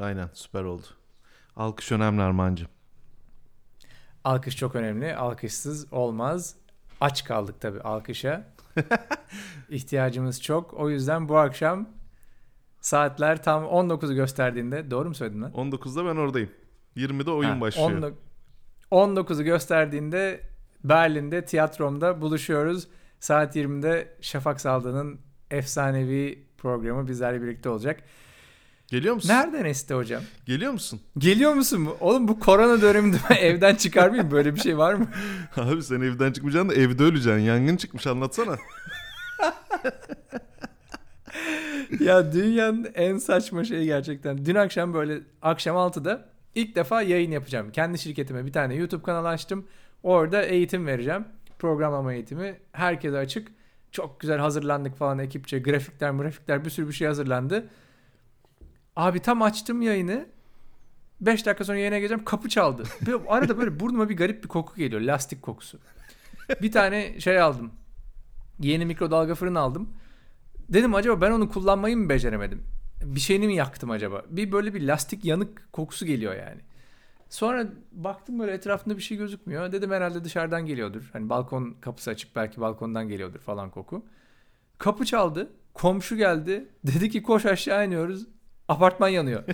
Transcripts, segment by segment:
Aynen süper oldu. Alkış önemli Armancığım. Alkış çok önemli. Alkışsız olmaz. Aç kaldık tabii alkışa. İhtiyacımız çok. O yüzden bu akşam saatler tam 19'u gösterdiğinde doğru mu söyledim lan? 19'da ben oradayım. 20'de oyun Ha, başlıyor. 19'u gösterdiğinde Berlin'de tiyatromda buluşuyoruz. Saat 20'de Şafak Saldı'nın efsanevi programı bizlerle birlikte olacak. Geliyor musun? Nereden esti hocam? Geliyor musun? Geliyor musun? mu? Oğlum bu korona döneminde ben evden çıkarmayayım. Böyle bir şey var mı? Abi sen evden çıkmayacaksın da evde öleceksin. Yangın çıkmış anlatsana. ya dünyanın en saçma şeyi gerçekten. Dün akşam böyle akşam 6'da ilk defa yayın yapacağım. Kendi şirketime bir tane YouTube kanalı açtım. Orada eğitim vereceğim. Programlama eğitimi. Herkese açık. Çok güzel hazırlandık falan ekipçe. Grafikler, grafikler bir sürü bir şey hazırlandı. Abi tam açtım yayını. 5 dakika sonra yayına geleceğim. Kapı çaldı. Böyle, arada böyle burnuma bir garip bir koku geliyor. Lastik kokusu. Bir tane şey aldım. Yeni mikrodalga fırın aldım. Dedim acaba ben onu kullanmayı mı beceremedim? Bir şeyini mi yaktım acaba? Bir böyle bir lastik yanık kokusu geliyor yani. Sonra baktım böyle etrafında bir şey gözükmüyor. Dedim herhalde dışarıdan geliyordur. Hani balkon kapısı açık belki balkondan geliyordur falan koku. Kapı çaldı. Komşu geldi. Dedi ki koş aşağı iniyoruz. Apartman yanıyor.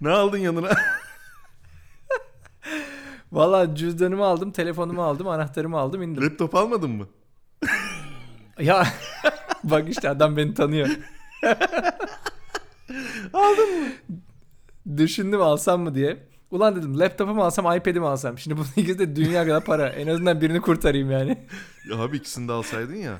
ne aldın yanına? Valla cüzdanımı aldım, telefonumu aldım, anahtarımı aldım indim. Laptop almadın mı? Ya bak işte adam beni tanıyor. Aldın mı? Düşündüm alsam mı diye. Ulan dedim laptopumu alsam iPad'imi alsam. Şimdi bunun ikisi de dünya kadar para. En azından birini kurtarayım yani. Ya abi ikisini de alsaydın ya.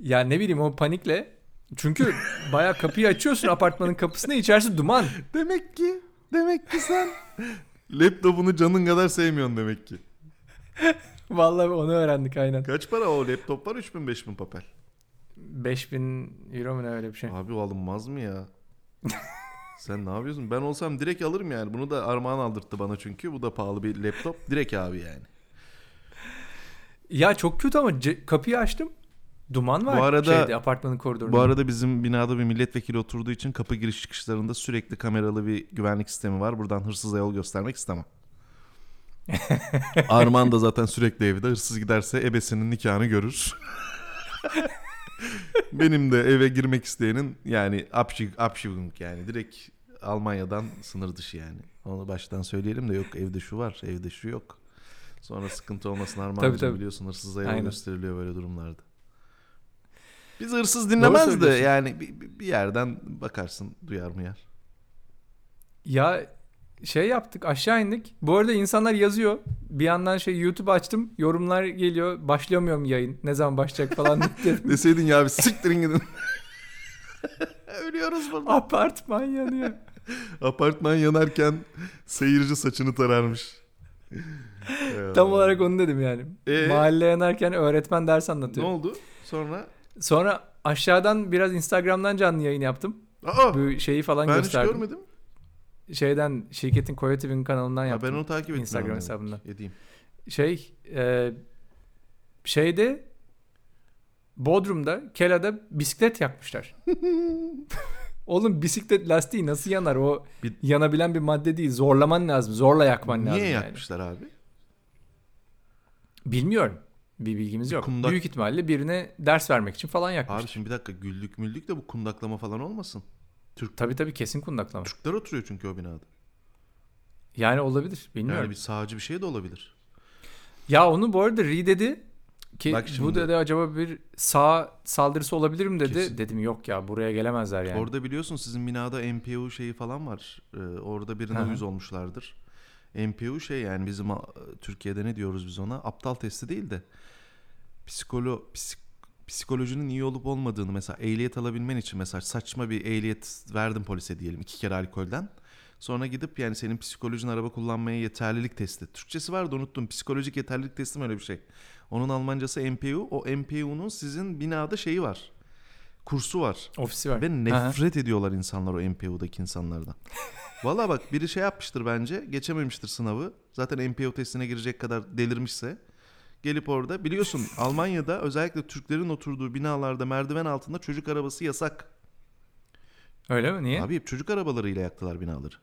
Ya ne bileyim o panikle. Çünkü baya kapıyı açıyorsun apartmanın kapısına içerisi duman. Demek ki, demek ki sen laptopunu canın kadar sevmiyorsun demek ki. Vallahi onu öğrendik aynen. Kaç para o laptop var? 3000 5000 papel. 5000 euro mu ne öyle bir şey. Abi o alınmaz mı ya? Sen ne yapıyorsun? Ben olsam direkt alırım yani. Bunu da Armağan aldırttı bana çünkü. Bu da pahalı bir laptop. Direkt abi yani. Ya çok kötü ama ce- kapıyı açtım. Duman var Bu arada- şeyde, apartmanın koridorunda. Bu arada bizim binada bir milletvekili oturduğu için kapı giriş çıkışlarında sürekli kameralı bir güvenlik sistemi var. Buradan hırsıza yol göstermek istemem. Arman da zaten sürekli evde. Hırsız giderse ebesinin nikahını görür. Benim de eve girmek isteyenin yani Abschiebung yani direkt Almanya'dan sınır dışı yani. Onu baştan söyleyelim de yok evde şu var, evde şu yok. Sonra sıkıntı olmasın tabii. biliyorsun hırsıza yol gösteriliyor böyle durumlarda. Biz hırsız dinlemez de yani bir, bir- yerden bakarsın duyar mı yer. Ya şey yaptık aşağı indik. Bu arada insanlar yazıyor. Bir yandan şey YouTube açtım. Yorumlar geliyor. Başlayamıyorum yayın. Ne zaman başlayacak falan dedim. Deseydin ya bir siktirin gidin. Ölüyoruz burada. Apartman yanıyor. Apartman yanarken seyirci saçını tararmış. Tam olarak onu dedim yani. Ee? Mahalle yanarken öğretmen ders Ne anlatıyor. oldu? Sonra Sonra aşağıdan biraz Instagram'dan canlı yayın yaptım. Aa, Bu şeyi falan ben hiç gösterdim. görmedim. Şeyden şirketin Coyote'nin kanalından yaptım. ben onu takip ettim. Instagram hesabından. Edeyim. Şey e, şeyde Bodrum'da Kela'da bisiklet yakmışlar. Oğlum bisiklet lastiği nasıl yanar? O Bir- yanabilen bir madde değil. Zorlaman lazım. Zorla yakman lazım. Niye yani. yakmışlar abi? Bilmiyorum. Bir bilgimiz yok. kundak- Büyük ihtimalle birine ders vermek için falan yakmışlar. Abi şimdi bir dakika güldük müldük de bu kundaklama falan olmasın. Türk Tabii tabii kesin kundaklama. Türkler oturuyor çünkü o binada. Yani olabilir. Bilmiyorum. Yani bir sağcı bir şey de olabilir. Ya onu bu arada Ri dedi ki Bak bu şimdi. dedi acaba bir sağ saldırısı olabilir mi dedi. Kesin. Dedim yok ya buraya gelemezler yani. Orada biliyorsun sizin binada MPU şeyi falan var. Ee, orada birine Hı hı. uyuz olmuşlardır. MPU şey yani bizim Türkiye'de ne diyoruz biz ona? Aptal testi değil de psikolo psik- psikolojinin iyi olup olmadığını mesela ehliyet alabilmen için mesela saçma bir ehliyet verdim polise diyelim iki kere alkolden. Sonra gidip yani senin psikolojin araba kullanmaya yeterlilik testi. Türkçesi vardı unuttum. Psikolojik yeterlilik testi mi öyle bir şey. Onun Almancası MPU. O MPU'nun sizin binada şeyi var. Kursu var. Ofisi var. Ve Aha. nefret ediyorlar insanlar o MPU'daki insanlardan. Valla bak biri şey yapmıştır bence. Geçememiştir sınavı. Zaten MPU testine girecek kadar delirmişse. Gelip orada biliyorsun Almanya'da özellikle Türklerin oturduğu binalarda merdiven altında çocuk arabası yasak. Öyle mi? Niye? Abi hep çocuk arabalarıyla yaktılar binaları.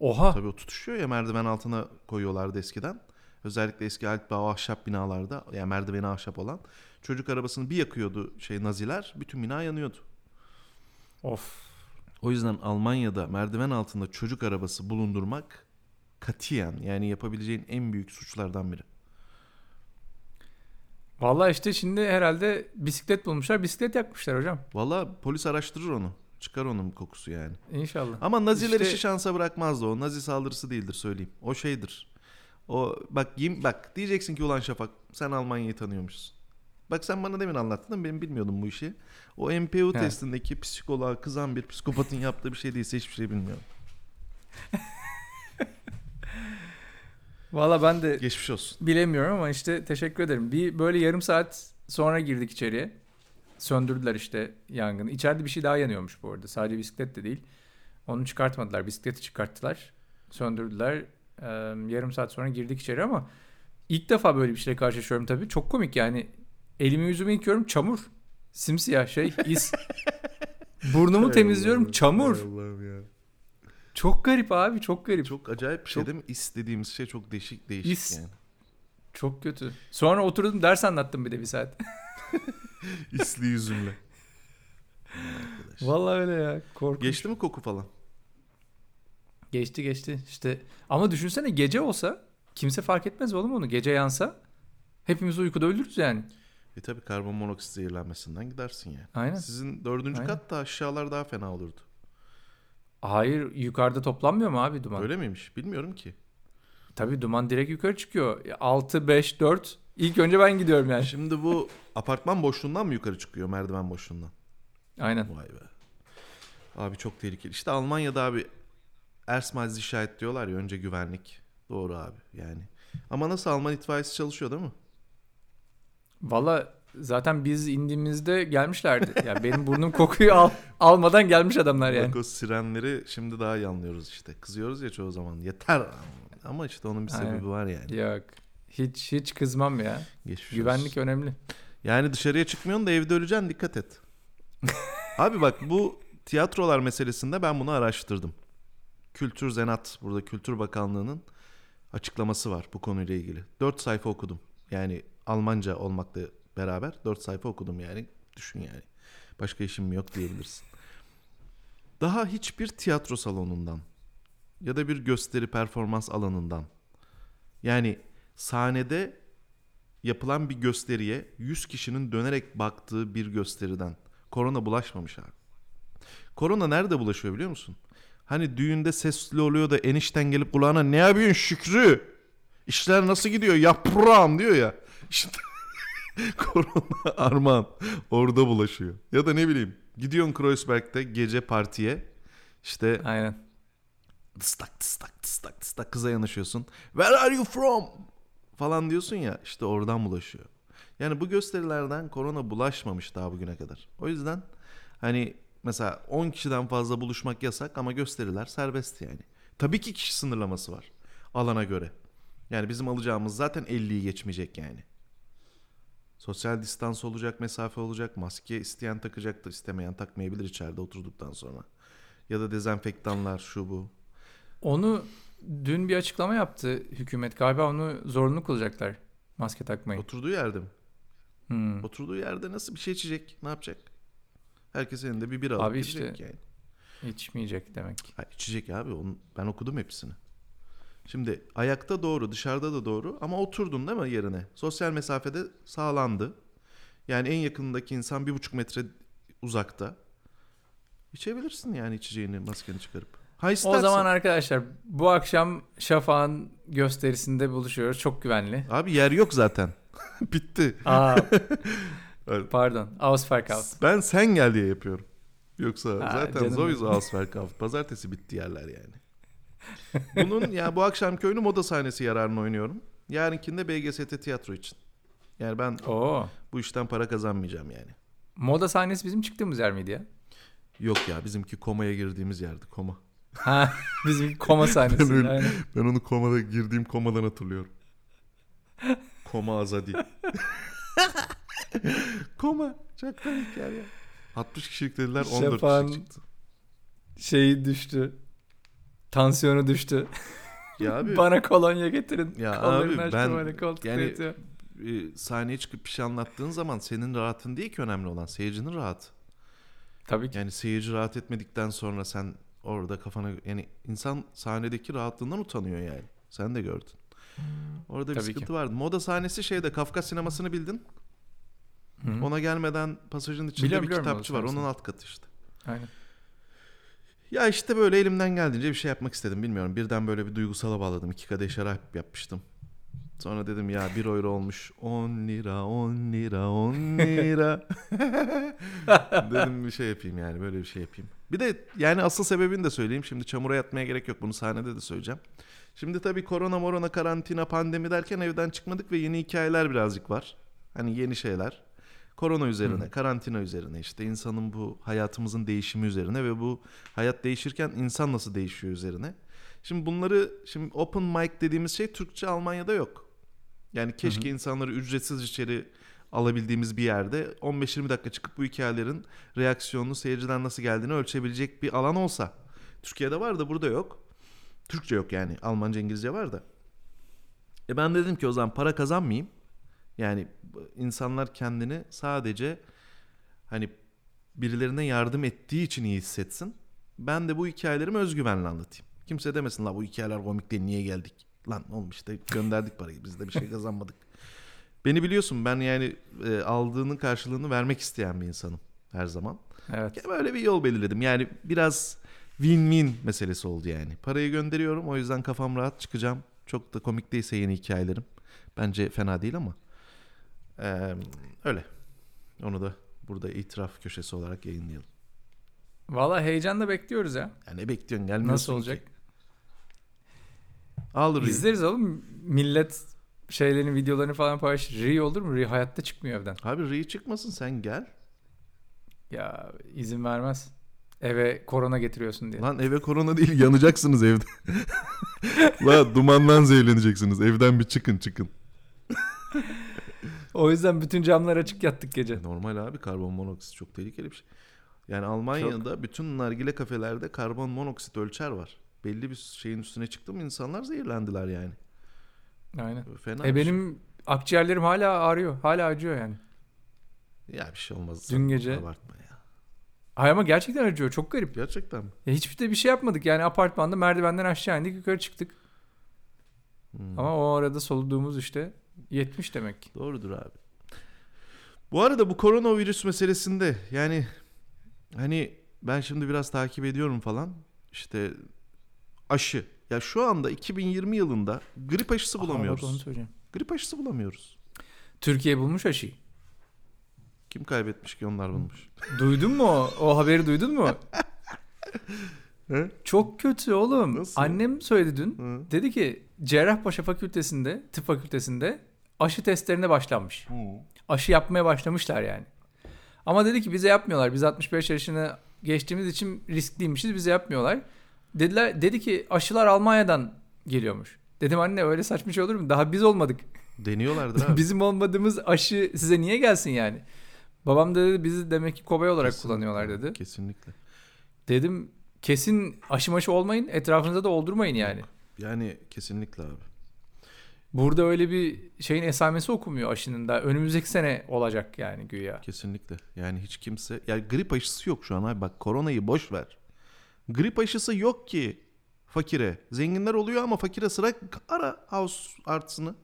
Oha. Tabii o tutuşuyor ya merdiven altına koyuyorlardı eskiden. Özellikle eski Altbau ahşap binalarda yani merdiveni ahşap olan çocuk arabasını bir yakıyordu şey naziler bütün bina yanıyordu. Of. O yüzden Almanya'da merdiven altında çocuk arabası bulundurmak katiyen yani yapabileceğin en büyük suçlardan biri. Vallahi işte şimdi herhalde bisiklet bulmuşlar. Bisiklet yakmışlar hocam. Valla polis araştırır onu. Çıkar onun kokusu yani. İnşallah. Ama Naziler İşte- işi şansa bırakmazdı o. Nazi saldırısı değildir söyleyeyim. O şeydir. O bak yim, bak diyeceksin ki ulan Şafak sen Almanya'yı tanıyormuşsun. Bak sen bana demin anlattın ama ben bilmiyordum bu işi. O MPU He. testindeki psikoloğa kızan bir psikopatın yaptığı bir şey değilse hiçbir şey bilmiyorum. Valla ben de Geçmiş olsun. bilemiyorum ama işte teşekkür ederim. Bir böyle yarım saat sonra girdik içeriye. Söndürdüler işte yangını. İçeride bir şey daha yanıyormuş bu arada. Sadece bisiklet de değil. Onu çıkartmadılar. Bisikleti çıkarttılar. Söndürdüler. Ee, yarım saat sonra girdik içeri ama ilk defa böyle bir şeyle karşılaşıyorum tabii. Çok komik yani. Elimi yüzümü yıkıyorum çamur. Simsiyah şey is. Burnumu temizliyorum çamur. Çok garip abi çok garip. Çok, Çok acayip bir şey Çok- değil mi? İs dediğimiz şey çok değişik değişik İs. yani. kötü. Sonra oturdum ders anlattım bir de bir saat. İsli yüzümle. Vallahi öyle ya. Korkunç. Geçti mi koku falan? Geçti geçti işte. Ama düşünsene gece olsa kimse fark etmez oğlum onu. Gece yansa hepimiz uykuda ölürüz yani. E tabi karbon monoksit zehirlenmesinden gidersin yani. Aynen. Sizin dördüncü Aynen. kat da aşağılar daha fena olurdu. Hayır yukarıda toplanmıyor mu abi duman? Öyle miymiş? Bilmiyorum ki. Tabii duman direkt yukarı çıkıyor. 6, 5, 4. İlk önce ben gidiyorum yani. Şimdi bu apartman boşluğundan mı yukarı çıkıyor merdiven boşluğundan? Aynen. Vay be. Abi çok tehlikeli. İşte Almanya'da abi Ersmaz işaret diyorlar ya önce güvenlik. Doğru abi yani. Ama nasıl Alman itfaiyesi çalışıyor değil mi? Valla zaten biz indiğimizde gelmişlerdi. Yani benim burnum kokuyu al, almadan gelmiş adamlar yani. Bak o sirenleri şimdi daha iyi anlıyoruz işte. Kızıyoruz ya çoğu zaman. Yeter. Ama işte onun bir sebebi Aynen. var yani. Yok. Hiç hiç kızmam ya. Geçmiş Güvenlik olsun. önemli. Yani dışarıya çıkmıyorsun da evde öleceksin dikkat et. Abi bak bu tiyatrolar meselesinde ben bunu araştırdım. Kültür Zenat burada Kültür Bakanlığı'nın açıklaması var bu konuyla ilgili. 4 sayfa okudum. Yani Almanca olmakla beraber 4 sayfa okudum yani. Düşün yani. Başka işim yok diyebilirsin. Daha hiçbir tiyatro salonundan ya da bir gösteri performans alanından yani sahnede yapılan bir gösteriye 100 kişinin dönerek baktığı bir gösteriden korona bulaşmamış abi. Korona nerede bulaşıyor biliyor musun? Hani düğünde sesli oluyor da enişten gelip kulağına ne yapıyorsun Şükrü? İşler nasıl gidiyor yaprağım diyor ya. İşte korona armağan orada bulaşıyor. Ya da ne bileyim gidiyorsun Kreuzberg'de gece partiye işte Aynen. tıstak tıstak tıstak tıstak kıza yanaşıyorsun. Where are you from? Falan diyorsun ya işte oradan bulaşıyor. Yani bu gösterilerden korona bulaşmamış daha bugüne kadar. O yüzden hani mesela 10 kişiden fazla buluşmak yasak ama gösteriler serbest yani. Tabii ki kişi sınırlaması var alana göre. Yani bizim alacağımız zaten 50'yi geçmeyecek yani. Sosyal distans olacak, mesafe olacak, maske isteyen takacaktır, istemeyen takmayabilir içeride oturduktan sonra. Ya da dezenfektanlar şu bu. Onu dün bir açıklama yaptı hükümet. Galiba onu zorunlu kılacaklar. Maske takmayı. Oturduğu yerde mi? Hmm. Oturduğu yerde nasıl bir şey içecek? Ne yapacak? Herkes elinde bir bira alıp Abi işte- yani. İçmeyecek demek. Ha, içecek abi. Onu, ben okudum hepsini. Şimdi ayakta doğru, dışarıda da doğru ama oturdun değil mi yerine? Sosyal mesafede sağlandı. Yani en yakınındaki insan bir buçuk metre uzakta. İçebilirsin yani içeceğini maskeni çıkarıp. Ha O zaman arkadaşlar bu akşam Şafak'ın gösterisinde buluşuyoruz. Çok güvenli. Abi yer yok zaten. Bitti. Aa, pardon. Ausverkauf. Ben sen gel diye yapıyorum. Yoksa Ha, zaten canım Zoyuz. Ausverkauf. Pazartesi bitti yerler yani. Bunun ya bu akşamki oyunu moda sahnesi yararına oynuyorum. Yarınkinde BGST tiyatro için. Yani ben Oo. bu işten para kazanmayacağım yani. Moda sahnesi bizim çıktığımız yer miydi ya? Yok ya bizimki komaya girdiğimiz yerdi koma. Ha, bizim koma sahnesi. Ben öyle- Aynen. Ben onu komada girdiğim komadan hatırlıyorum. Koma azadi. koma. Çok komik yer ya. 60 kişilik dediler 14 Şafak'ın- kişi çıktı. Şeyi düştü. Tansiyonu düştü. Ya abi Bana kolonya getirin. Ya Kollarını abi ben- koltukta yani- e, sahneye çıkıp bir şey anlattığın zaman senin rahatın değil ki önemli olan seyircinin rahatı. Tabii ki. Yani seyirci rahat etmedikten sonra sen orada kafana yani insan sahnedeki rahatlığından utanıyor yani. Sen de gördün. Orada bir Tabii sıkıntı ki. vardı. Moda sahnesi şeyde Kafka sinemasını bildin. Hı. Ona gelmeden pasajın içinde Biliyorum, bir kitapçı var. Onun alt katı işte. Aynen. Ya işte böyle elimden geldiğince bir şey yapmak istedim. Bilmiyorum. Birden böyle bir duygusala bağladım. İki kadeh şarap yapmıştım. Sonra dedim ya bir euro olmuş. 10 lira, 10 lira, 10 lira. dedim bir şey yapayım yani böyle bir şey yapayım. Bir de yani asıl sebebini de söyleyeyim. Şimdi çamura yatmaya gerek yok. Bunu sahnede de söyleyeceğim. Şimdi tabii korona morona karantina pandemi derken evden çıkmadık ve yeni hikayeler birazcık var. Hani yeni şeyler. Korona üzerine, karantina üzerine işte insanın bu hayatımızın değişimi üzerine ve bu hayat değişirken insan nasıl değişiyor üzerine. Şimdi bunları şimdi open mic dediğimiz şey Türkçe Almanya'da yok. Yani keşke insanları ücretsiz içeri alabildiğimiz bir yerde 15-20 dakika çıkıp bu hikayelerin reaksiyonunu seyirciden nasıl geldiğini ölçebilecek bir alan olsa. Türkiye'de var da burada yok. Türkçe yok yani. Almanca, İngilizce var da. E ben dedim ki o zaman para kazanmayayım. Yani insanlar kendini sadece hani birilerine yardım ettiği için iyi hissetsin. Ben de bu hikayelerimi özgüvenle anlatayım. Kimse demesin la bu hikayeler komik değil niye geldik? Lan oğlum işte gönderdik parayı biz de bir şey kazanmadık. Beni biliyorsun ben yani e, aldığının karşılığını vermek isteyen bir insanım her zaman. Evet. Ya Böyle bir yol belirledim. Yani biraz win-win meselesi oldu yani. Parayı gönderiyorum o yüzden kafam rahat çıkacağım. Çok da komik değilse yeni hikayelerim. Bence fena değil ama. Ee, öyle. Onu da burada itiraf köşesi olarak yayınlayalım. Valla heyecanla bekliyoruz ya. Yani ne bekliyorsun gelmiyorsun Nasıl olacak? ki. Al. İzleriz oğlum. Millet şeylerin videolarını falan paylaşır. Ri olur mu? Ri hayatta çıkmıyor evden. Abi Rı'yı çıkmasın sen gel. Ya izin vermez. Eve korona getiriyorsun diye. Lan eve korona değil yanacaksınız evde. La dumandan zehirleneceksiniz. Evden bir çıkın çıkın. O yüzden bütün camlar açık yattık gece. Normal abi karbon monoksit çok tehlikeli bir şey. Yani Almanya'da bütün nargile kafelerde karbon monoksit ölçer var. Belli bir şeyin üstüne çıktı mı insanlar zehirlendiler yani. Aynen. Fena E benim akciğerlerim hala ağrıyor. Hala acıyor yani. şey. Ya bir şey olmaz. Dün gece- Abartma ya. Ay ama gerçekten acıyor. Çok garip. Gerçekten mi? Ya hiçbir de bir şey yapmadık. Yani apartmanda merdivenden aşağı indik yukarı çıktık. Hmm. Ama o arada soluduğumuz işte 70 demek. Doğrudur abi. Bu arada bu koronavirüs meselesinde yani hani ben şimdi biraz takip ediyorum falan. İşte aşı. Ya şu anda 2020 yılında grip aşısı Aa, bak bulamıyoruz. onu söyleyeceğim. Grip aşısı bulamıyoruz. Türkiye bulmuş aşıyı. Kim kaybetmiş ki onlar bulmuş. Duydun mu o, o haberi duydun mu? He? Çok kötü oğlum. Nasıl? Annem söyledi dün. Hı. Dedi ki Cerrahpaşa Fakültesinde, tıp fakültesinde aşı testlerine başlanmış. Aşı yapmaya başlamışlar yani. Ama dedi ki bize yapmıyorlar. Biz 65 yaşını geçtiğimiz için riskliymişiz. Bize yapmıyorlar. Dediler dedi ki aşılar Almanya'dan geliyormuş. Dedim anne öyle saçma şey olur mu? Daha biz olmadık. Deniyorlardır abi. Bizim olmadığımız aşı size niye gelsin yani? Babam da dedi bizi demek ki kobay olarak Kesinlikle. kullanıyorlar dedi. Kesinlikle. Dedim kesin aşı maşı olmayın etrafınıza da oldurmayın yani. Yani kesinlikle abi. Burada öyle bir şeyin esamesi okumuyor aşının da. Önümüzdeki sene olacak yani güya. Kesinlikle. Yani hiç kimse yani grip aşısı yok şu an abi. Bak koronayı boş ver. Grip aşısı yok ki fakire. Zenginler oluyor ama fakire sıra ara house artsını,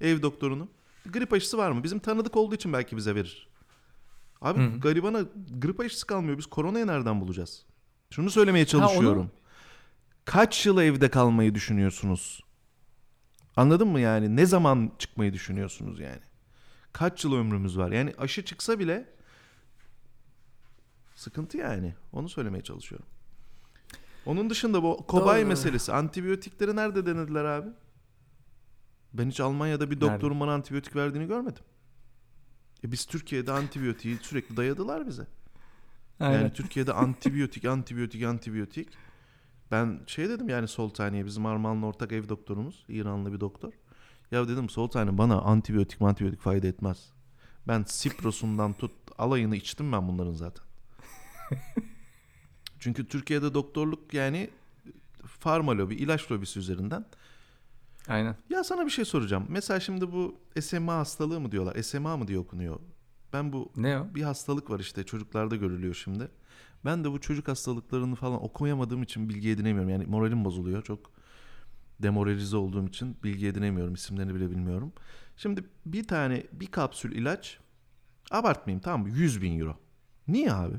ev doktorunu. Grip aşısı var mı? Bizim tanıdık olduğu için belki bize verir. Abi Hı hı. garibana grip aşısı kalmıyor. Biz koronayı nereden bulacağız? Şunu söylemeye Ha, onu- çalışıyorum. Kaç yıl evde kalmayı düşünüyorsunuz? Anladın mı yani? Ne zaman çıkmayı düşünüyorsunuz yani? Kaç yıl ömrümüz var? Yani aşı çıksa bile sıkıntı yani. Onu söylemeye çalışıyorum. Onun dışında bu kobay Doğru. meselesi. Antibiyotikleri nerede denediler abi? Ben hiç Almanya'da bir doktorun bana antibiyotik verdiğini görmedim. E biz Türkiye'de antibiyotiği sürekli dayadılar bize. Aynen. Yani Türkiye'de antibiyotik, antibiyotik, antibiyotik. Ben şey dedim yani Soltani'ye bizim Armağan'la ortak ev doktorumuz. İranlı bir doktor. Ya dedim Soltani bana antibiyotik antibiyotik fayda etmez. Ben Sipros'undan tut alayını içtim ben bunların zaten. Çünkü Türkiye'de doktorluk yani farma lobi, ilaç lobisi üzerinden. Aynen. Ya sana bir şey soracağım. Mesela şimdi bu SMA hastalığı mı diyorlar? SMA mı diye okunuyor? Ben bu Ne o? bir hastalık var işte çocuklarda görülüyor şimdi. Ben de bu çocuk hastalıklarını falan okuyamadığım için bilgi edinemiyorum. Yani moralim bozuluyor. Çok demoralize olduğum için bilgi edinemiyorum. İsimlerini bile bilmiyorum. Şimdi bir tane bir kapsül ilaç abartmayayım tamam mı? 100 bin euro. Niye abi?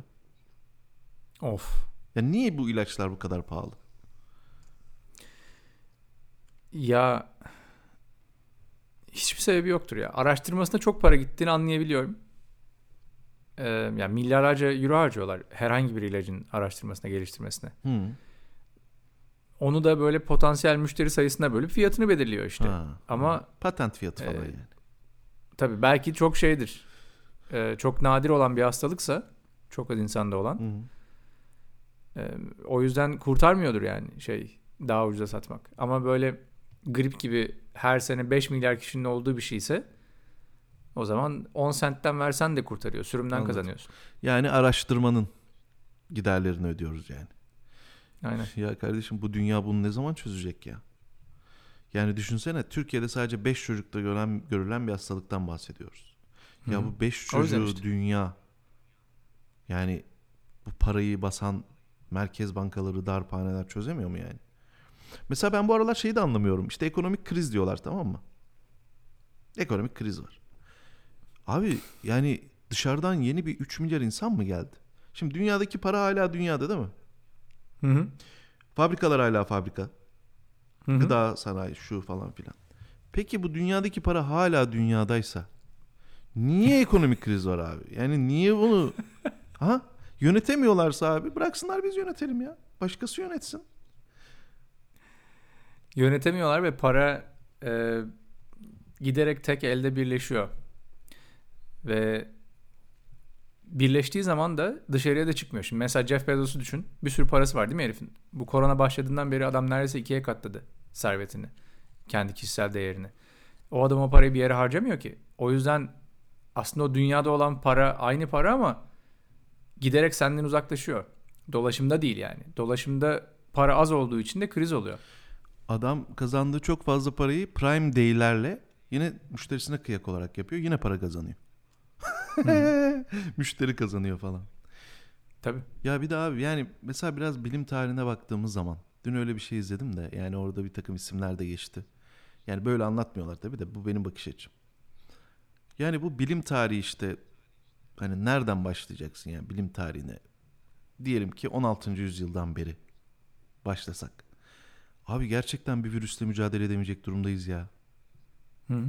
Of. Ya niye bu ilaçlar bu kadar pahalı? Ya hiçbir sebebi yoktur ya. Araştırmasına çok para gittiğini anlayabiliyorum. Ee, yani milyarlarca euro harcıyorlar herhangi bir ilacın araştırmasına, geliştirmesine. Hı. Onu da böyle potansiyel müşteri sayısına bölüp fiyatını belirliyor işte. Ha. Ama Patent fiyatı falan Ee, yani. tabii belki çok şeydir. Ee, çok nadir olan bir hastalıksa, çok az insanda olan. Hı. Ee, o yüzden kurtarmıyordur yani şey daha ucuza satmak. Ama böyle grip gibi her sene 5 milyar kişinin olduğu bir şeyse o zaman 10 sentten versen de kurtarıyor. Sürümden Anladım. kazanıyorsun. Yani araştırmanın giderlerini ödüyoruz yani. Aynen. Ya kardeşim bu dünya bunu ne zaman çözecek ya? Yani düşünsene Türkiye'de sadece 5 çocukta görülen, görülen bir hastalıktan bahsediyoruz. Ya Hı hı. bu 5 O yüzden çocuğu işte. dünya yani bu parayı basan merkez bankaları darphaneler çözemiyor mu yani? Mesela ben bu aralar şeyi de anlamıyorum. İşte ekonomik kriz diyorlar tamam mı? Ekonomik kriz var. Abi yani dışarıdan yeni bir 3 milyar insan mı geldi? Şimdi dünyadaki para hala dünyada değil mi? Hı hı. Fabrikalar hala fabrika. Hı hı. Gıda sanayi şu falan filan. Peki bu dünyadaki para hala dünyadaysa niye ekonomik kriz var abi? Yani niye bunu ha yönetemiyorlarsa abi bıraksınlar biz yönetelim ya. Başkası yönetsin. Yönetemiyorlar ve para e, giderek tek elde birleşiyor. Ve birleştiği zaman da dışarıya da çıkmıyor. Şimdi mesela Jeff Bezos'u düşün. Bir sürü parası var değil mi herifin? Bu korona başladığından beri adam neredeyse ikiye katladı servetini. Kendi kişisel değerini. O adam o parayı bir yere harcamıyor ki. O yüzden aslında o dünyada olan para aynı para ama giderek senden uzaklaşıyor. Dolaşımda değil yani. Dolaşımda para az olduğu için de kriz oluyor. Adam kazandığı çok fazla parayı prime day'lerle yine müşterisine kıyak olarak yapıyor. Yine para kazanıyor. Müşteri kazanıyor falan. Tabii. Ya bir de abi yani mesela biraz bilim tarihine baktığımız zaman dün öyle bir şey izledim de yani orada bir takım isimler de geçti. Yani böyle anlatmıyorlar tabii de bu benim bakış açım. Yani bu bilim tarihi işte hani nereden başlayacaksın yani bilim tarihine? Diyelim ki 16. yüzyıldan beri başlasak. Abi gerçekten bir virüsle mücadele edemeyecek durumdayız ya. Hı.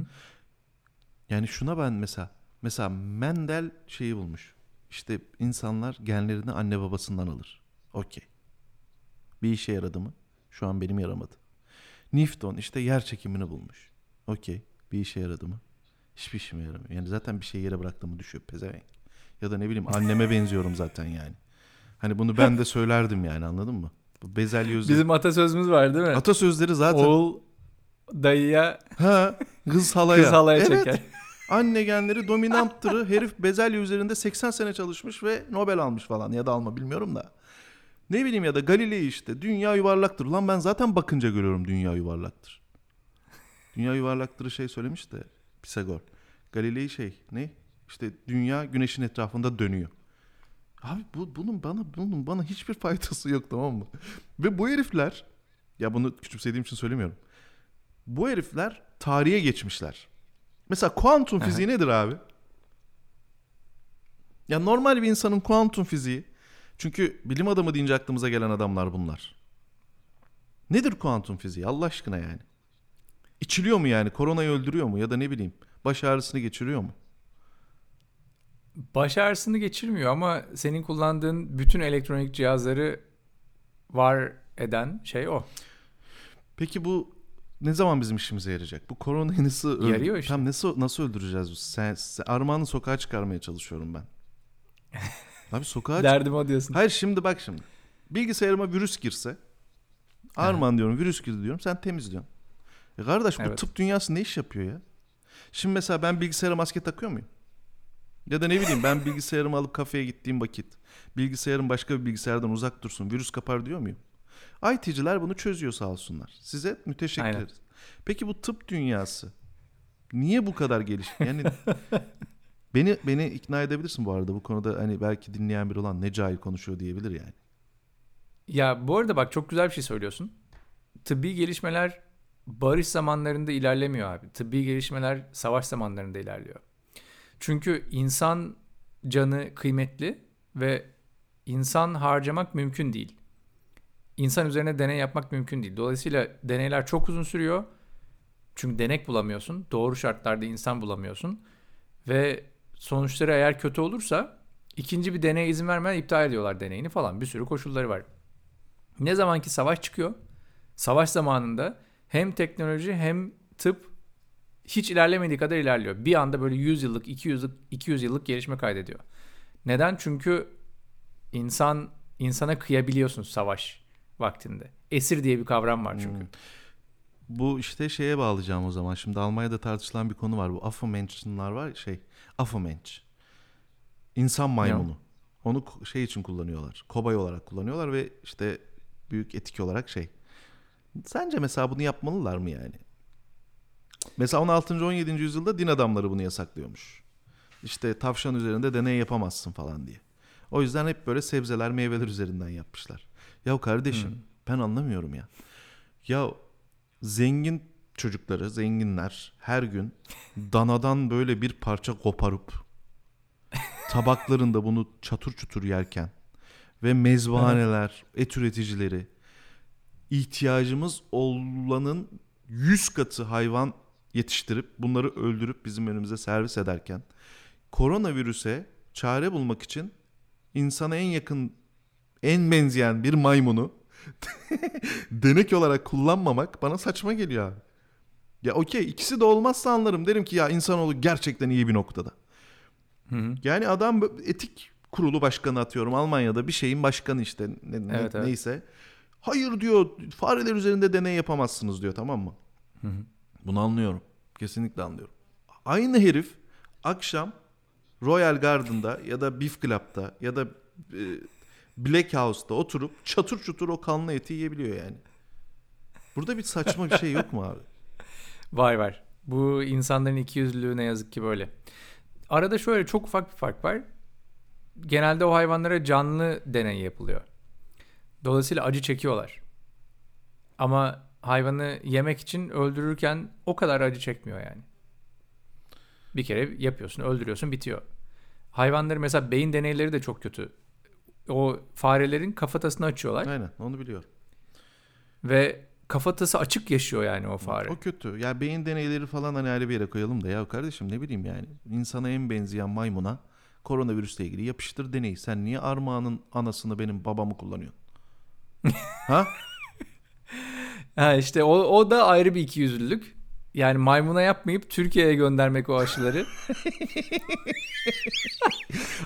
Yani şuna ben mesela mesela Mendel şeyi bulmuş. İşte insanlar genlerini anne babasından alır. Okey. Bir işe yaradı mı? Şu an benim yaramadı. Newton işte yer çekimini bulmuş. Okey. Bir işe yaradı mı? Hiçbir işime yaramıyor. Yani zaten bir şey yere bıraktığımı düşüyor pezevenk. Ya da ne bileyim anneme benziyorum zaten yani. Hani bunu ben de söylerdim yani anladın mı? Bu bezelye. Bizim atasözümüz var değil mi? Atasözleri zaten. Oğul dayıya Ha, kız halaya. kız halaya evet. çeker. Anne genleri dominanttırı. Herif bezelye üzerinde 80 sene çalışmış ve Nobel almış falan. Ya da alma bilmiyorum da. Ne bileyim ya da Galilei işte. Dünya yuvarlaktır. Lan ben zaten bakınca görüyorum dünya yuvarlaktır. Dünya yuvarlaktırı şey söylemiş de Pisagor. Galilei şey ne? İşte dünya güneşin etrafında dönüyor. Abi bu, bunun bana bunun bana hiçbir faydası yok tamam mı? Ve bu herifler ya bunu küçümsediğim için söylemiyorum. Bu herifler tarihe geçmişler. Mesela kuantum fiziği nedir abi? Ya normal bir insanın kuantum fiziği çünkü bilim adamı deyince aklımıza gelen adamlar bunlar. Nedir kuantum fiziği Allah aşkına yani? İçiliyor mu yani? Koronayı öldürüyor mu? Ya da ne bileyim baş ağrısını geçiriyor mu? Baş ağrısını geçirmiyor ama senin kullandığın bütün elektronik cihazları var eden şey o. Peki bu ne zaman bizim işimize yarayacak? Bu koronayı nasıl öl- Yarıyor işte. Tam nasıl nasıl öldüreceğiz? Sen, sen, Armağan'ı sokağa çıkarmaya çalışıyorum ben. Abi sokağa Derdim o diyorsun. Hayır şimdi bak şimdi. Bilgisayarıma virüs girse Arman diyorum virüs girdi diyorum sen temizliyorsun. E kardeş bu Evet. tıp dünyası ne iş yapıyor ya? Şimdi mesela ben bilgisayara maske takıyor muyum? Ya da ne bileyim ben bilgisayarımı alıp kafeye gittiğim vakit bilgisayarım başka bir bilgisayardan uzak dursun virüs kapar diyor muyum? IT'ciler bunu çözüyor sağ olsunlar. Size müteşekkir Aynen. ederiz. Peki bu tıp dünyası niye bu kadar geliş? Yani beni beni ikna edebilirsin bu arada bu konuda hani belki dinleyen biri olan ne cahil konuşuyor diyebilir yani. Ya bu arada bak çok güzel bir şey söylüyorsun. Tıbbi gelişmeler barış zamanlarında ilerlemiyor abi. Tıbbi gelişmeler savaş zamanlarında ilerliyor. Çünkü insan canı kıymetli ve insan harcamak mümkün değil. İnsan üzerine deney yapmak mümkün değil. Dolayısıyla deneyler çok uzun sürüyor. Çünkü denek bulamıyorsun. Doğru şartlarda insan bulamıyorsun. Ve sonuçları eğer kötü olursa ikinci bir deneye izin vermeden iptal ediyorlar deneyini falan. Bir sürü koşulları var. Ne zaman ki savaş çıkıyor, savaş zamanında hem teknoloji hem tıp hiç ilerlemediği kadar ilerliyor. Bir anda böyle 100 yıllık, 200 yıllık, 200 yıllık gelişme kaydediyor. Neden? Çünkü insan insana kıyabiliyorsun savaş vaktinde. Esir diye bir kavram var çünkü. Hmm. Bu işte şeye bağlayacağım o zaman. Şimdi Almanya'da tartışılan bir konu var. Bu Affenmenschen'lar var ya, şey. Affenmensch. İnsan maymunu. Onu ko- şey için kullanıyorlar. Kobay olarak kullanıyorlar ve işte büyük etik olarak şey. Sence mesela bunu yapmalılar mı yani? Mesela 16. 17. yüzyılda din adamları bunu yasaklıyormuş. İşte tavşan üzerinde deney yapamazsın falan diye. O yüzden hep böyle sebzeler, meyveler üzerinden yapmışlar. Ya kardeşim Hmm. ben anlamıyorum ya. Ya zengin çocukları, zenginler her gün danadan böyle bir parça koparıp tabaklarında bunu çatır çutur yerken ve mezbahaneler, et üreticileri ihtiyacımız olanın 100 katı hayvan yetiştirip bunları öldürüp bizim önümüze servis ederken koronavirüse çare bulmak için insana en yakın en benzeyen bir maymunu denek olarak kullanmamak bana saçma geliyor abi. Ya okey ikisi de olmazsa anlarım. Derim ki ya insanoğlu gerçekten iyi bir noktada. Hı hı. Yani adam etik kurulu başkanı atıyorum Almanya'da bir şeyin başkanı işte ne- ne- Evet, evet. neyse. Hayır diyor fareler üzerinde deney yapamazsınız diyor tamam mı? Hı hı. Bunu anlıyorum. Kesinlikle anlıyorum. Aynı herif akşam Royal Garden'da ya da Beef Club'da ya da e, Black House'da oturup çatır çutur o kanlı eti yiyebiliyor yani. Burada bir saçma bir şey yok mu abi? Var var. Bu insanların ikiyüzlülüğü ne yazık ki böyle. Arada şöyle çok ufak bir fark var. Genelde o hayvanlara canlı deney yapılıyor. Dolayısıyla acı çekiyorlar. Ama hayvanı yemek için öldürürken o kadar acı çekmiyor yani. Bir kere yapıyorsun, öldürüyorsun, bitiyor. Hayvanları mesela beyin deneyleri de çok kötü. O farelerin kafatasını açıyorlar Aynen onu biliyorum. ve kafatası açık yaşıyor yani o fare. O kötü. Ya beyin deneyleri falan hani ayrı bir yere koyalım da ya kardeşim ne bileyim yani. insana en benzeyen maymuna koronavirüsle ilgili yapıştır deneyi. Sen niye armağanın anasını benim babamı kullanıyorsun? ha? Ha işte o, o da ayrı bir ikiyüzlülük. Yani maymuna yapmayıp Türkiye'ye göndermek o aşıları.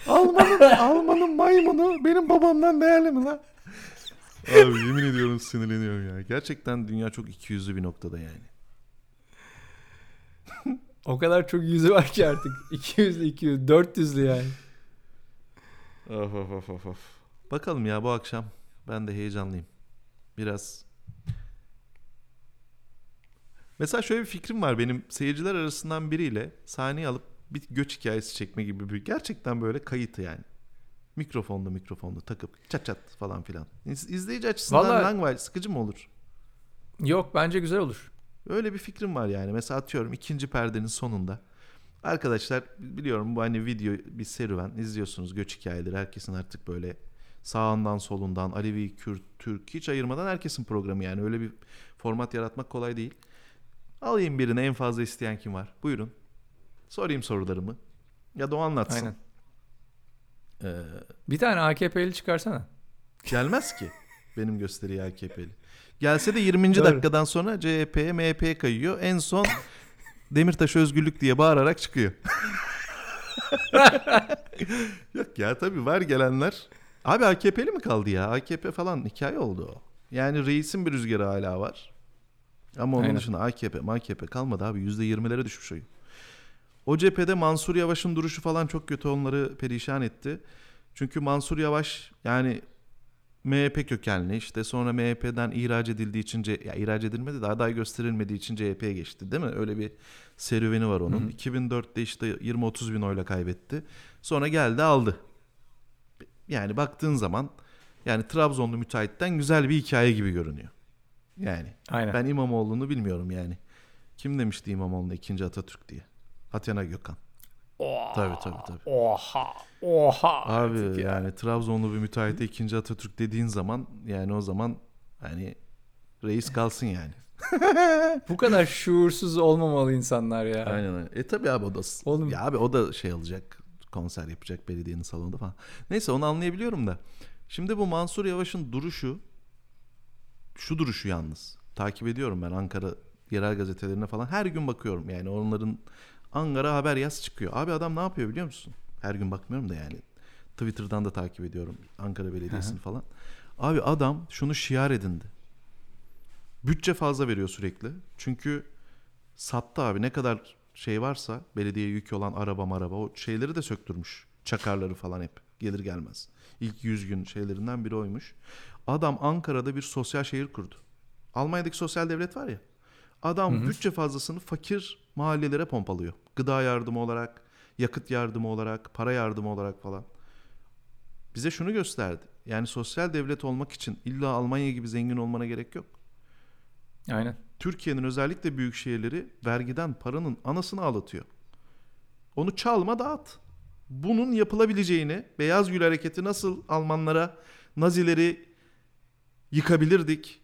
Almanın, Almanın maymunu benim babamdan değerli mi lan? Abi yemin ediyorum sinirleniyorum ya. Gerçekten dünya çok ikiyüzlü bir noktada yani. o kadar çok yüzü var ki artık. 200'lü 200, 400'lü yani. Of of of of of. Bakalım ya bu akşam ben de heyecanlıyım. Biraz Mesela şöyle bir fikrim var benim seyirciler arasından biriyle sahneye alıp bir göç hikayesi çekme gibi bir gerçekten böyle kayıtı yani. Mikrofonlu mikrofonlu takıp çat çat falan filan. İz- İzleyici açısından Vallahi- sıkıcı mı olur? Yok bence güzel olur. Öyle bir fikrim var yani. Mesela atıyorum ikinci perdenin sonunda. Arkadaşlar biliyorum bu hani video bir serüven. izliyorsunuz göç hikayeleri. Herkesin artık böyle sağından solundan Alevi, Kürt, Türk hiç ayırmadan herkesin programı yani. Öyle bir format yaratmak kolay değil. Alayım birine en fazla isteyen kim var? Buyurun. Sorayım sorularımı. Ya da o anlatsın. Aynen. Ee, Bir tane AKP'li çıkarsana. gelmez ki benim gösteriyi AKP'li. Gelse de 20. Doğru. dakikadan sonra CHP'ye MHP'ye kayıyor. En son Demirtaş özgürlük diye bağırarak çıkıyor. Yok ya tabii var gelenler. Abi AKP'li mi kaldı ya? AKP falan hikaye oldu o. Yani reisin bir rüzgarı hala var. Ama onun Aynen. dışında AKP, AKP kalmadı abi. %20'lere düşmüş oyun. O cephede Mansur Yavaş'ın duruşu falan çok kötü onları perişan etti. Çünkü Mansur Yavaş yani MHP kökenli işte sonra MHP'den ihraç edildiği için C- ya ihraç edilmedi de aday gösterilmediği için CHP'ye geçti değil mi? Öyle bir serüveni var onun. Hı hı. 2004'te işte 20-30 bin oyla kaybetti. Sonra geldi aldı. Yani baktığın zaman yani Trabzonlu müteahhitten güzel bir hikaye gibi görünüyor. Yani Aynen. ben İmamoğlu'nu bilmiyorum yani. Kim demişti İmamoğlu'na ikinci Atatürk diye? Athena Gökhan. Oha. Tabii tabii tabii. Oha. Oha. Abi artık ya. yani Trabzonlu bir müteahhite ikinci Atatürk dediğin zaman yani o zaman hani reis kalsın yani. Bu kadar şuursuz olmamalı insanlar ya. Aynen aynen. E tabi abi o da Oğlum- ya abi o da şey alacak konser yapacak belediyenin salonunda falan. Neyse onu anlayabiliyorum da. Şimdi bu Mansur Yavaş'ın duruşu şu duruşu yalnız. Takip ediyorum ben Ankara yerel gazetelerine falan. Her gün bakıyorum yani onların Ankara haber yaz çıkıyor. Abi adam ne yapıyor biliyor musun? Her gün bakmıyorum da yani. Twitter'dan da takip ediyorum Ankara Belediyesi'ni falan. Abi adam şunu şiar edindi. Bütçe fazla veriyor sürekli. Çünkü sattı abi ne kadar şey varsa belediye yükü olan araba maraba o şeyleri de söktürmüş. Çakarları falan hep gelir gelmez. İlk 100 gün şeylerinden biri oymuş. Adam Ankara'da bir sosyal şehir kurdu. Almanya'daki sosyal devlet var ya. Adam Hı hı. bütçe fazlasını fakir mahallelere pompalıyor. Gıda yardımı olarak, yakıt yardımı olarak, para yardımı olarak falan. Bize şunu gösterdi. Yani sosyal devlet olmak için illa Almanya gibi zengin olmana gerek yok. Aynen. Türkiye'nin özellikle büyük şehirleri vergiden paranın anasını ağlatıyor. Onu çalma dağıt. Bunun yapılabileceğini Beyaz Gül Hareketi nasıl Almanlara Nazileri yıkabilirdik?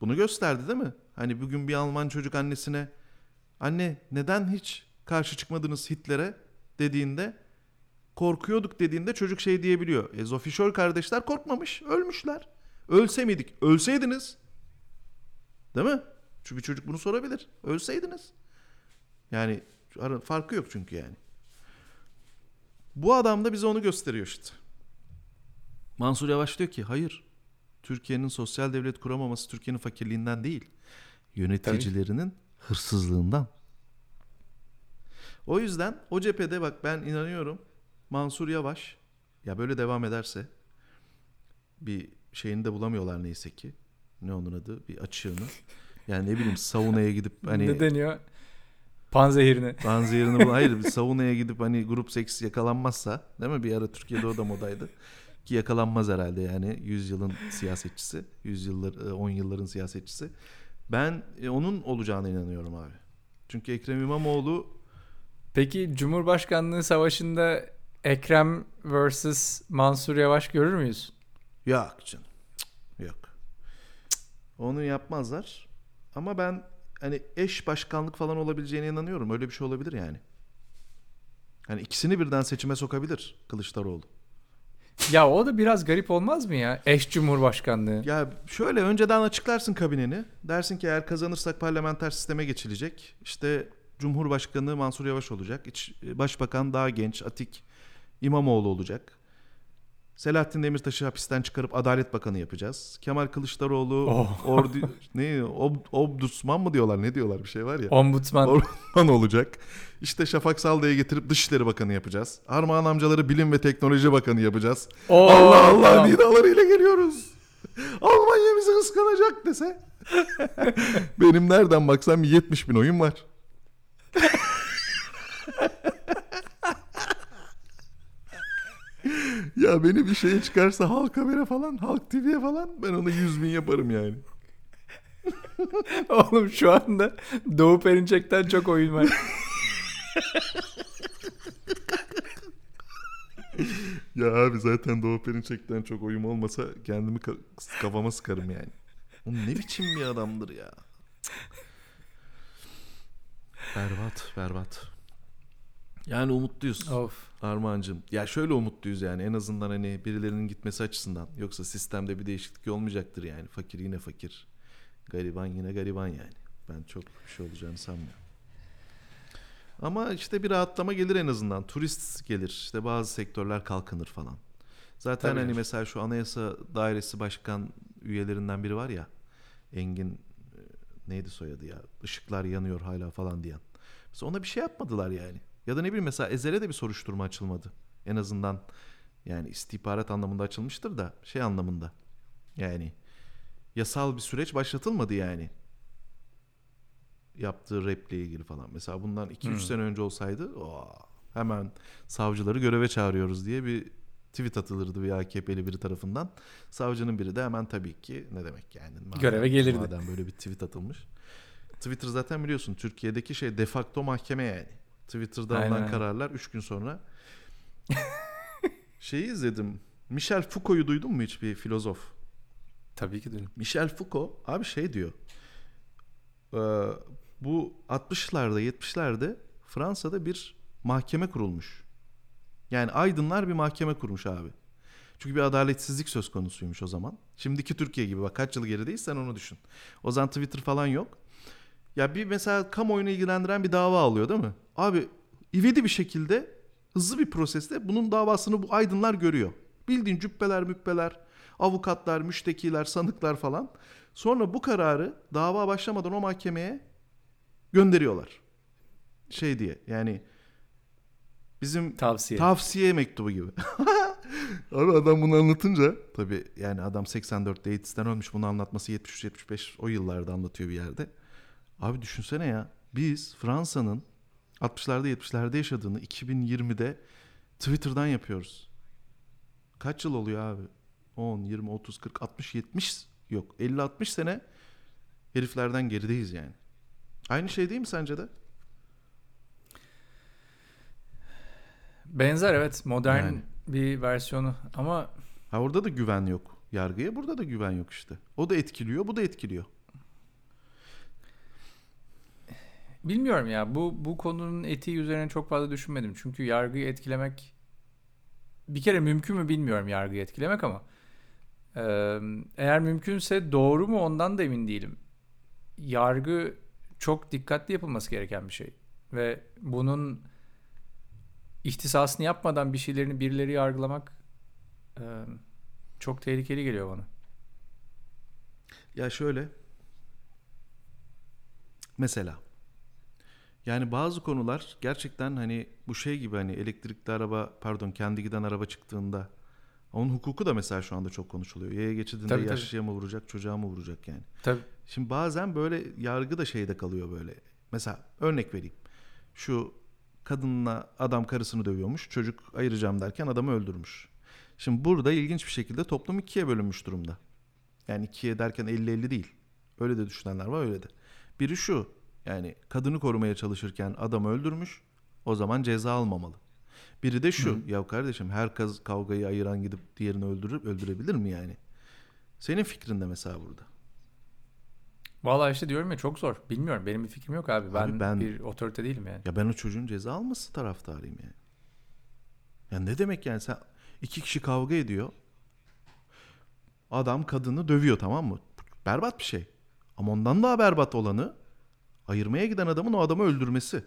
Bunu gösterdi değil mi? Hani bugün bir Alman çocuk annesine anne neden hiç karşı çıkmadınız Hitler'e dediğinde korkuyorduk dediğinde çocuk şey diyebiliyor. E Zofişör kardeşler korkmamış, ölmüşler. Ölse miydik? Ölseydiniz. Değil mi? Çünkü çocuk bunu sorabilir. Ölseydiniz. Yani farkı yok çünkü yani. Bu adam da bize onu gösteriyor işte. Mansur Yavaş diyor ki hayır. Türkiye'nin sosyal devlet kuramaması Türkiye'nin fakirliğinden değil. Yöneticilerinin hırsızlığından. O yüzden o cephede bak ben inanıyorum Mansur Yavaş ya böyle devam ederse bir şeyini de bulamıyorlar neyse ki. Ne onun adı? Bir açığını. Yani ne bileyim saunaya gidip hani Ne deniyor? Panzehirine. Panzehir'ini bul. Hayır bir saunaya gidip hani grup seks yakalanmazsa değil mi? Bir ara Türkiye'de o da modaydı. Ki yakalanmaz herhalde yani 100 yılın siyasetçisi. 100 yıllar 10 yılların siyasetçisi. Ben e, onun olacağına inanıyorum abi. Çünkü Ekrem İmamoğlu Peki Cumhurbaşkanlığı Savaşı'nda Ekrem vs. Mansur Yavaş görür müyüz? yok canım. Yok. Onu yapmazlar. Ama ben hani eş başkanlık falan olabileceğine inanıyorum. Öyle bir şey olabilir yani. Hani ikisini birden seçime sokabilir Kılıçdaroğlu. Ya o da biraz garip olmaz mı ya? Eş Cumhurbaşkanlığı. Ya şöyle önceden açıklarsın kabineni. Dersin ki eğer kazanırsak parlamenter sisteme geçilecek. İşte Cumhurbaşkanı Mansur Yavaş olacak. İç, Başbakan daha genç, atik İmamoğlu olacak. Selahattin Demirtaş'ı hapisten çıkarıp Adalet Bakanı yapacağız. Kemal Kılıçdaroğlu Oh. ordu ne ob, obdusman mı diyorlar ne diyorlar bir şey var ya. Ombudsman. Orman olacak. İşte Şafak Salda'yı getirip Dışişleri Bakanı yapacağız. Armağan amcaları Bilim ve Teknoloji Bakanı yapacağız. Oo, Allah Allah tamam. nidalarıyla geliyoruz. Almanya bizi kıskanacak dese. Benim nereden baksam bir 70 bin oyun var. Ya beni bir şeye çıkarsa Halk Haber'e falan, Halk TV'ye falan ben onu 100 bin yaparım yani. Oğlum şu anda Doğu Perinçek'ten çok oyun var. Ya abi zaten Doğu Perinçek'ten çok oyum olmasa kendimi ka- kafama sıkarım yani. O ne biçim bir adamdır ya. Berbat, berbat. Yani umutluyuz of. Armağancığım. Ya şöyle umutluyuz yani en azından hani birilerinin gitmesi açısından. Yoksa sistemde bir değişiklik olmayacaktır yani. Fakir yine fakir. Gariban yine gariban yani. Ben çok bir şey olacağını sanmıyorum. Ama işte bir rahatlama gelir en azından. Turist gelir. İşte bazı sektörler kalkınır falan. Zaten Tabii. hani mesela şu Anayasa Dairesi Başkan üyelerinden biri var ya. Engin e, neydi soyadı ya? Işıklar yanıyor hala falan diyen. Mesela ona bir şey yapmadılar yani. Ya da ne bileyim mesela Ezel'e de bir soruşturma açılmadı. En azından yani istihbarat anlamında açılmıştır da şey anlamında. Yani yasal bir süreç başlatılmadı yani. Yaptığı raple ilgili falan. Mesela bundan 2-3 Hmm. sene önce olsaydı "Aa, hemen savcıları göreve çağırıyoruz diye bir tweet atılırdı bir AKP'li biri tarafından. Savcının biri de hemen tabii ki ne demek yani. madem- Göreve gelirdi. Madem böyle bir tweet atılmış. Twitter zaten biliyorsun Türkiye'deki şey de facto mahkeme yani. Twitter'da Aynen, alınan kararlar 3 gün sonra. Şeyi izledim. Michel Foucault'u duydun mu hiç bir filozof? Tabii ki duydum. Michel Foucault abi şey diyor. Ee, bu 60'larda 70'lerde Fransa'da bir mahkeme kurulmuş. Yani aydınlar bir mahkeme kurmuş abi. Çünkü bir adaletsizlik söz konusuymuş o zaman. Şimdiki Türkiye gibi bak kaç yıl gerideyiz sen onu düşün. O zaman Twitter falan yok. Ya bir mesela kamuoyunu ilgilendiren bir dava alıyor değil mi? Abi ivedi bir şekilde hızlı bir proseste bunun davasını bu aydınlar görüyor. Bildiğin cübbeler mübbeler, avukatlar, müştekiler, sanıklar falan. Sonra bu kararı dava başlamadan o mahkemeye gönderiyorlar. Şey diye yani bizim Tavsiye. Tavsiye mektubu gibi. Abi adam bunu anlatınca tabii yani adam 84'te AIDS'ten ölmüş bunu anlatması 73-75 o yıllarda anlatıyor bir yerde. Abi düşünsene ya biz Fransa'nın 60'larda 70'lerde yaşadığını 2020'de Twitter'dan yapıyoruz. Kaç yıl oluyor abi? 10, 20, 30, 40, 60, 70 yok 50-60 sene heriflerden gerideyiz yani. Aynı şey değil mi sence de? Benzer evet modern Yani. bir versiyonu ama Ha orada da güven yok yargıya, burada da güven yok işte. O da etkiliyor, bu da etkiliyor. Bilmiyorum ya bu bu konunun etiği üzerine çok fazla düşünmedim. Çünkü yargıyı etkilemek bir kere mümkün mü bilmiyorum yargıyı etkilemek ama eğer mümkünse doğru mu ondan da emin değilim. Yargı çok dikkatli yapılması gereken bir şey ve bunun ihtisasını yapmadan bir şeylerini birileri yargılamak çok tehlikeli geliyor bana. Ya şöyle. Mesela. Yani bazı konular gerçekten hani bu şey gibi hani elektrikli araba pardon kendi giden araba çıktığında onun hukuku da mesela şu anda çok konuşuluyor. Yaya geçidinde Tabii, tabii. yaşlıya mı vuracak çocuğa mı vuracak yani. Tabii Şimdi bazen böyle yargı da şeyde kalıyor böyle. Mesela örnek vereyim. Şu kadınla adam karısını dövüyormuş. Çocuk ayıracağım derken adamı öldürmüş. Şimdi burada ilginç bir şekilde toplum ikiye bölünmüş durumda. Yani ikiye derken 50-50 değil. Öyle de düşünenler var öyle de. Biri şu. Yani kadını korumaya çalışırken adamı öldürmüş. O zaman ceza almamalı. Biri de şu. Ya kardeşim her kaz kavgayı ayıran gidip diğerini öldürüp öldürebilir mi yani? Senin fikrin de mesela burada. Vallahi işte diyorum ya çok zor. Bilmiyorum. Benim bir fikrim yok abi. Ben, Abi ben- bir otorite değilim yani. Ya ben o çocuğun ceza alması taraftarıyım yani. Ya ne demek yani sen iki kişi kavga ediyor. Adam kadını dövüyor tamam mı? Berbat bir şey. Ama ondan daha berbat olanı ayırmaya giden adamın o adamı öldürmesi.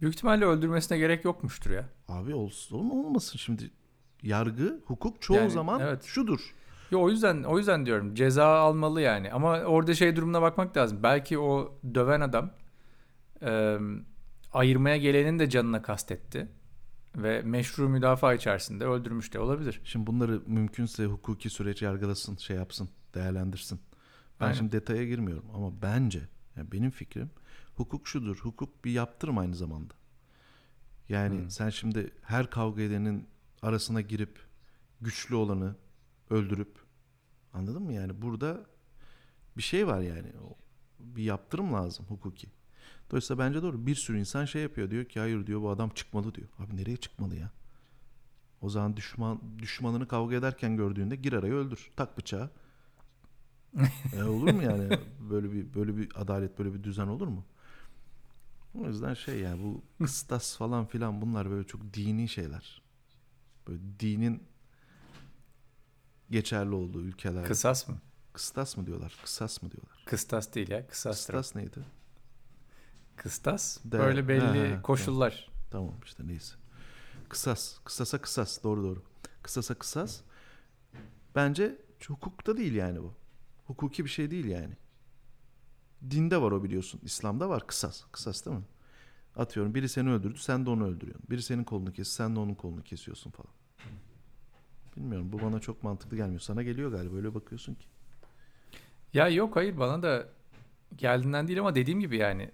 Büyük ihtimalle öldürmesine gerek yokmuştur ya. Abi olsun olmasın şimdi. Yargı, hukuk çoğu Yani, zaman evet. şudur. Yo, o yüzden o yüzden diyorum ceza almalı yani. Ama orada şey durumuna bakmak lazım. Belki o döven adam e, ayırmaya gelenin de canına kastetti ve meşru müdafaa içerisinde öldürmüş de olabilir. Şimdi bunları mümkünse hukuki süreç yargılasın, şey yapsın, değerlendirsin. Ben Aynen. şimdi detaya girmiyorum ama bence yani benim fikrim hukuk şudur. Hukuk bir yaptırım aynı zamanda. Yani Hmm. sen şimdi her kavga edenin arasına girip güçlü olanı öldürüp anladın mı yani burada bir şey var yani bir yaptırım lazım hukuki. Dolayısıyla bence doğru. Bir sürü insan şey yapıyor diyor ki hayır diyor bu adam çıkmalı diyor. Abi nereye çıkmalı ya? O zaman düşman düşmanını kavga ederken gördüğünde gir araya öldür. Tak bıçağı. E olur mu yani böyle bir böyle bir adalet böyle bir düzen olur mu? O yüzden şey yani bu kıstas falan filan bunlar böyle çok dini şeyler. Böyle dinin geçerli olduğu ülkeler. Kısas mı? Kıstas mı diyorlar? Kısas mı diyorlar? Kıstas değil ya. Kısastır. o. Kıstas neydi? Kıstas. De- Böyle belli ha, koşullar. Tamam işte neyse. Kısas. Kısasa kısas. Doğru doğru. Kısasa kısas. Bence hukukta değil yani bu. Hukuki bir şey değil yani. Dinde var o biliyorsun. İslam'da var kısas. Kısas değil mi? Atıyorum biri seni öldürdü sen de onu öldürüyorsun. Biri senin kolunu kes sen de onun kolunu kesiyorsun falan. Bilmiyorum bu bana çok mantıklı gelmiyor. Sana geliyor galiba öyle bakıyorsun ki. Ya yok hayır bana da geldiğinden değil ama dediğim gibi yani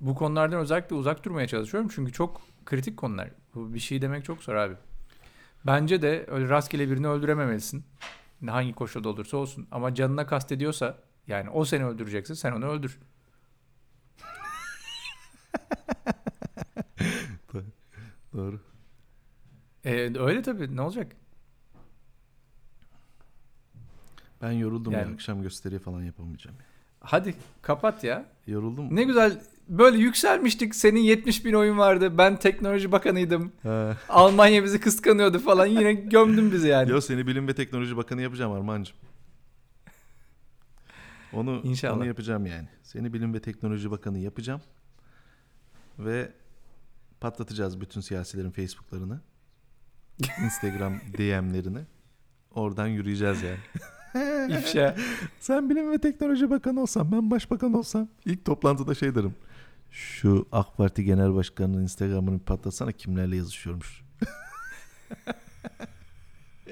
bu konulardan özellikle uzak durmaya çalışıyorum. Çünkü çok kritik konular. Bu bir şey demek çok zor abi. Bence de öyle rastgele birini öldürememelisin. Hangi koşulda olursa olsun. Ama canına kastediyorsa yani o seni öldürecekse sen onu öldür. Doğru. Ee, öyle tabii ne olacak? Ben yoruldum ya Yani- akşam gösteri falan yapamayacağım. Hadi kapat ya. Yoruldum. Ne güzel böyle yükselmiştik. Senin 70 bin oyun vardı. Ben teknoloji bakanıydım. He. Almanya bizi kıskanıyordu falan. Yine gömdün bizi yani. Yo seni Bilim ve Teknoloji Bakanı yapacağım Armancığım. Onu, İnşallah. onu yapacağım yani. Seni Bilim ve Teknoloji Bakanı yapacağım. Ve patlatacağız bütün siyasilerin Facebook'larını. Instagram DM'lerini. Oradan yürüyeceğiz yani. İfşa. Sen Bilim ve Teknoloji Bakanı olsan, ben Başbakan olsam ilk toplantıda şey derim. Şu AK Parti Genel Başkanı'nın Instagram'ını patlatsana kimlerle yazışıyormuş.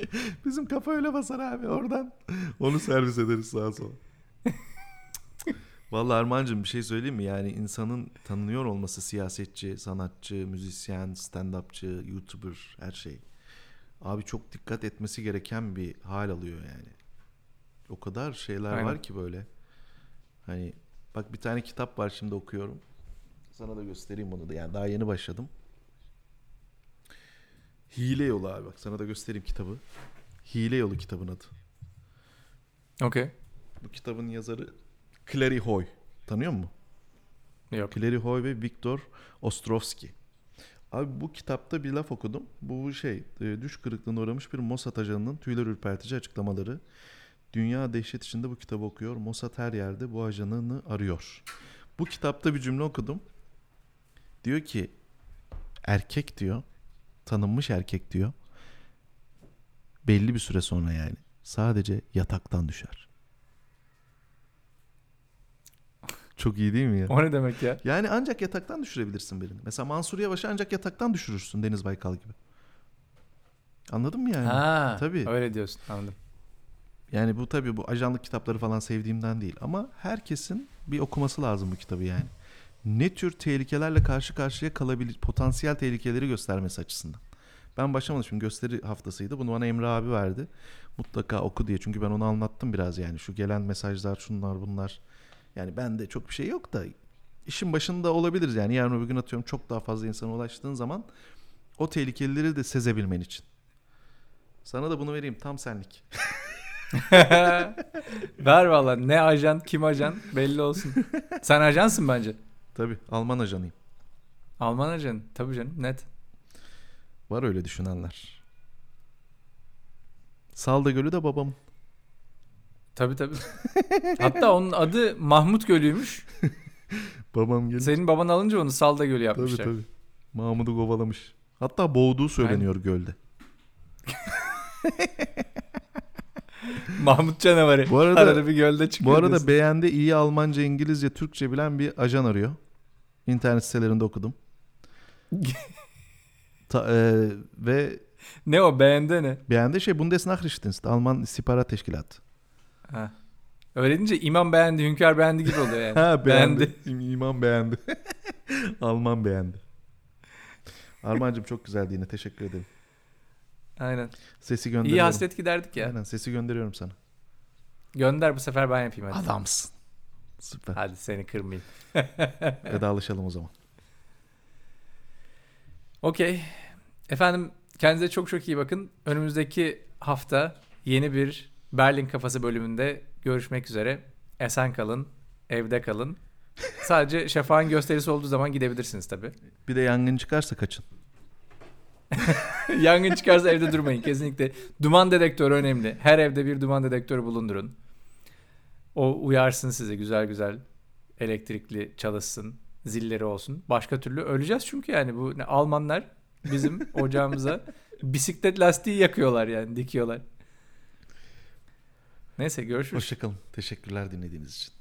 Bizim kafa öyle basar abi oradan. Onu servis ederiz sağa sola. Vallahi Armancığım bir şey söyleyeyim mi? Yani insanın tanınıyor olması siyasetçi, sanatçı, müzisyen, stand-upçı, YouTuber her şey. Abi çok dikkat etmesi gereken bir hal alıyor yani. O kadar şeyler Aynen. var ki böyle. Hani bak bir tane kitap var şimdi okuyorum. Sana da göstereyim onu da. Yani daha yeni başladım. Hile Yolu abi bak sana da göstereyim kitabı. Hile Yolu kitabın adı. Okey. Bu kitabın yazarı Clary Hoy. Tanıyor musun? Yok. Clary Hoy ve Viktor Ostrovsky. Abi bu kitapta bir laf okudum. Bu şey e, düş kırıklığına uğramış bir Mossad ajanının tüyler ürpertici açıklamaları. Dünya dehşet içinde bu kitabı okuyor. Mossad her yerde bu ajanını arıyor. Bu kitapta bir cümle okudum. Diyor ki erkek diyor tanınmış erkek diyor belli bir süre sonra yani sadece yataktan düşer. Çok iyi değil mi ya? O ne demek ya? Yani ancak yataktan düşürebilirsin birini. Mesela Mansur Yavaş'ı ancak yataktan düşürürsün Deniz Baykal gibi. Anladın mı yani? Ha, tabii. Öyle diyorsun. Anladım. Yani bu tabii bu ajanlık kitapları falan sevdiğimden değil ama herkesin bir okuması lazım bu kitabı yani. Ne tür tehlikelerle karşı karşıya kalabilir, potansiyel tehlikeleri göstermesi açısından. Ben başlamadım şimdi gösteri haftasıydı. Bunu bana Emre abi verdi. Mutlaka oku diye. Çünkü ben onu anlattım biraz yani. Şu gelen mesajlar, şunlar bunlar. Yani bende çok bir şey yok da işin başında olabiliriz yani. Yarın öbür gün atıyorum çok daha fazla insana ulaştığın zaman o tehlikeleri de sezebilmen için. Sana da bunu vereyim tam senlik. Ver valla ne ajan kim ajan belli olsun. Sen ajansın bence. Tabii Alman ajanıyım. Alman ajan. Tabii canım net. Var öyle düşünenler. Salda Gölü de babam. Tabii tabii. Hatta onun adı Mahmut Gölü'ymüş. Babam gelip Senin baban alınca onu Salda Gölü tabii yapmışlar. tabii. Mahmud'u kovalamış. Hatta boğduğu söyleniyor gölde. Mahmut canavarı. Bu arada- Arada bir gölde çıkıyor. Bu arada diyorsun. beğendi iyi Almanca, İngilizce, Türkçe bilen bir ajan arıyor. İnternet sitelerinde okudum. Ta- e, ve ne o beğendi ne? beğendi şey Bundesnachrichtendienst, Alman istihbarat teşkilatı. Ha. Öyle deyince imam beğendi, hünkâr beğendi gibi oluyor yani. Ha beğendi. İm- İmam beğendi. Alman beğendi. Armancığım çok güzeldi yine teşekkür ederim. Aynen. Sesi gönderiyorum. İyi hasret giderdik ya. Aynen sesi gönderiyorum sana. Gönder bu sefer ben yapayım hadi. Adamsın. Süper. Hadi seni kırmayayım. Vedalaşalım o zaman. Okey. Efendim kendinize çok çok iyi bakın. Önümüzdeki hafta yeni bir Berlin Kafası bölümünde görüşmek üzere. Esen kalın, evde kalın. Sadece şafağın gösterisi olduğu zaman gidebilirsiniz tabii. Bir de yangın çıkarsa kaçın. Yangın çıkarsa evde durmayın kesinlikle. Duman dedektörü önemli. Her evde bir duman dedektörü bulundurun. O uyarsın sizi güzel güzel. Elektrikli çalışsın. Zilleri olsun. Başka türlü öleceğiz çünkü yani bu ne, Almanlar bizim ocağımıza bisiklet lastiği yakıyorlar yani dikiyorlar. Neyse görüşürüz. Hoşçakalın. Teşekkürler dinlediğiniz için.